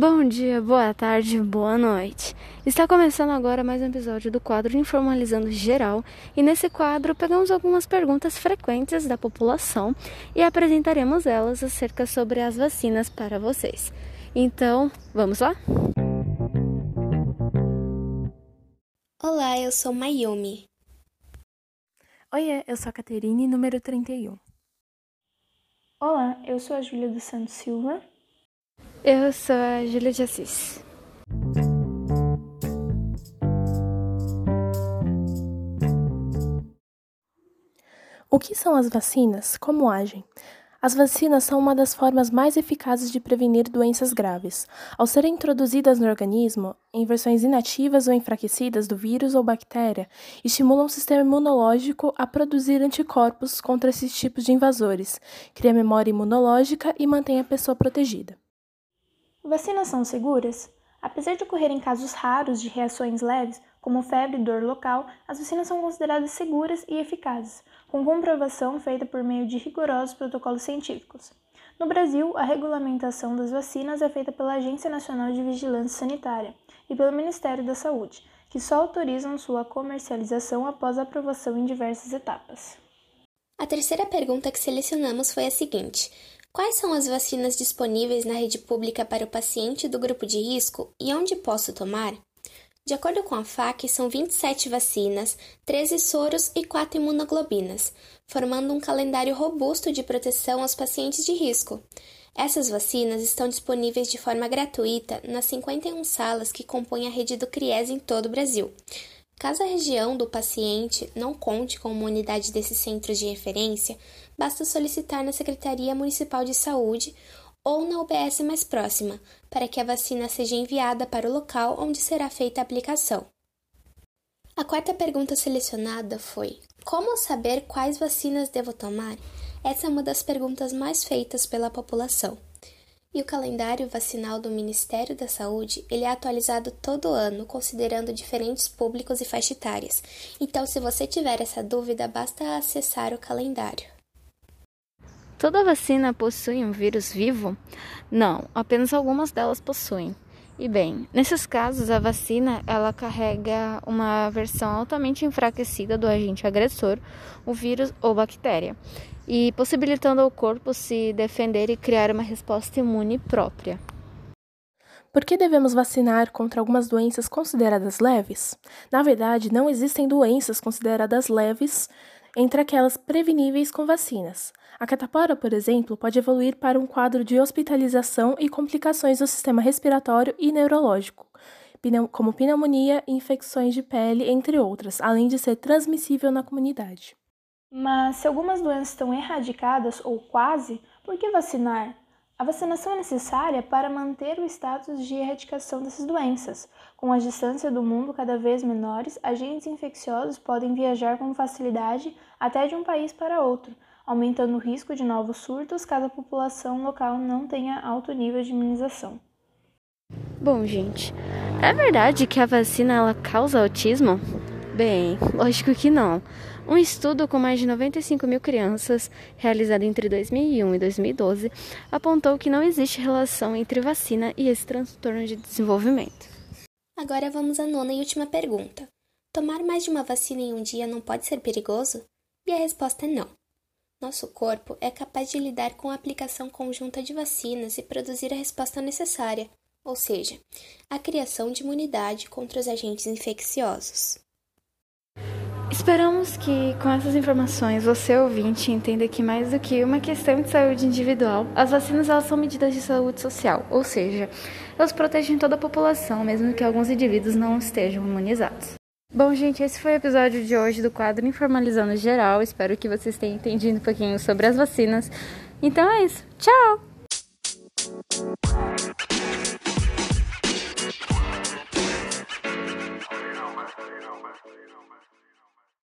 Bom dia, boa tarde, boa noite. Está começando agora mais um episódio do quadro Informalizando Geral, e nesse quadro pegamos algumas perguntas frequentes da população e apresentaremos elas acerca sobre as vacinas para vocês. Então, vamos lá? Olá, eu sou Mayumi. Oi, eu sou a Caterine, número 31. Olá, eu sou a Júlia dos Santos Silva. Eu sou a Júlia de Assis. O que são as vacinas? Como agem? As vacinas são uma das formas mais eficazes de prevenir doenças graves. Ao serem introduzidas no organismo, em versões inativas ou enfraquecidas do vírus ou bactéria, estimulam o sistema imunológico a produzir anticorpos contra esses tipos de invasores, cria memória imunológica e mantém a pessoa protegida. Vacinas são seguras? Apesar de ocorrerem casos raros de reações leves, como febre e dor local, as vacinas são consideradas seguras e eficazes, com comprovação feita por meio de rigorosos protocolos científicos. No Brasil, a regulamentação das vacinas é feita pela Agência Nacional de Vigilância Sanitária e pelo Ministério da Saúde, que só autorizam sua comercialização após a aprovação em diversas etapas. A terceira pergunta que selecionamos foi a seguinte: Quais são as vacinas disponíveis na rede pública para o paciente do grupo de risco e onde posso tomar? De acordo com a FAC, são 27 vacinas, 13 soros e 4 imunoglobinas, formando um calendário robusto de proteção aos pacientes de risco. Essas vacinas estão disponíveis de forma gratuita nas 51 salas que compõem a rede do CRIES em todo o Brasil. Caso a região do paciente não conte com uma unidade desses centros de referência, basta solicitar na Secretaria Municipal de Saúde ou na UBS mais próxima, para que a vacina seja enviada para o local onde será feita a aplicação. A quarta pergunta selecionada foi: Como saber quais vacinas devo tomar? Essa é uma das perguntas mais feitas pela população. E o calendário vacinal do Ministério da Saúde, ele é atualizado todo ano, considerando diferentes públicos e faixas etárias. Então, se você tiver essa dúvida, basta acessar o calendário. Toda vacina possui um vírus vivo? Não, apenas algumas delas possuem. E bem, nesses casos a vacina ela carrega uma versão altamente enfraquecida do agente agressor, o vírus ou bactéria, e possibilitando ao corpo se defender e criar uma resposta imune própria. Por que devemos vacinar contra algumas doenças consideradas leves? Na verdade, não existem doenças consideradas leves entre aquelas preveníveis com vacinas. A catapora, por exemplo, pode evoluir para um quadro de hospitalização e complicações do sistema respiratório e neurológico, como pneumonia infecções de pele, entre outras, além de ser transmissível na comunidade. Mas se algumas doenças estão erradicadas ou quase, por que vacinar? A vacinação é necessária para manter o status de erradicação dessas doenças. Com a distância do mundo cada vez menores, agentes infecciosos podem viajar com facilidade até de um país para outro, aumentando o risco de novos surtos caso a população local não tenha alto nível de imunização. Bom, gente, é verdade que a vacina ela causa autismo? Bem, lógico que não. Um estudo com mais de 95 mil crianças, realizado entre 2001 e 2012, apontou que não existe relação entre vacina e esse transtorno de desenvolvimento. Agora vamos à nona e última pergunta. Tomar mais de uma vacina em um dia não pode ser perigoso? E a resposta é não. Nosso corpo é capaz de lidar com a aplicação conjunta de vacinas e produzir a resposta necessária, ou seja, a criação de imunidade contra os agentes infecciosos. Esperamos que com essas informações você ouvinte entenda que mais do que uma questão de saúde individual, as vacinas elas são medidas de saúde social, ou seja, elas protegem toda a população, mesmo que alguns indivíduos não estejam imunizados. Bom, gente, esse foi o episódio de hoje do quadro Informalizando Geral. Espero que vocês tenham entendido um pouquinho sobre as vacinas. Então é isso. Tchau!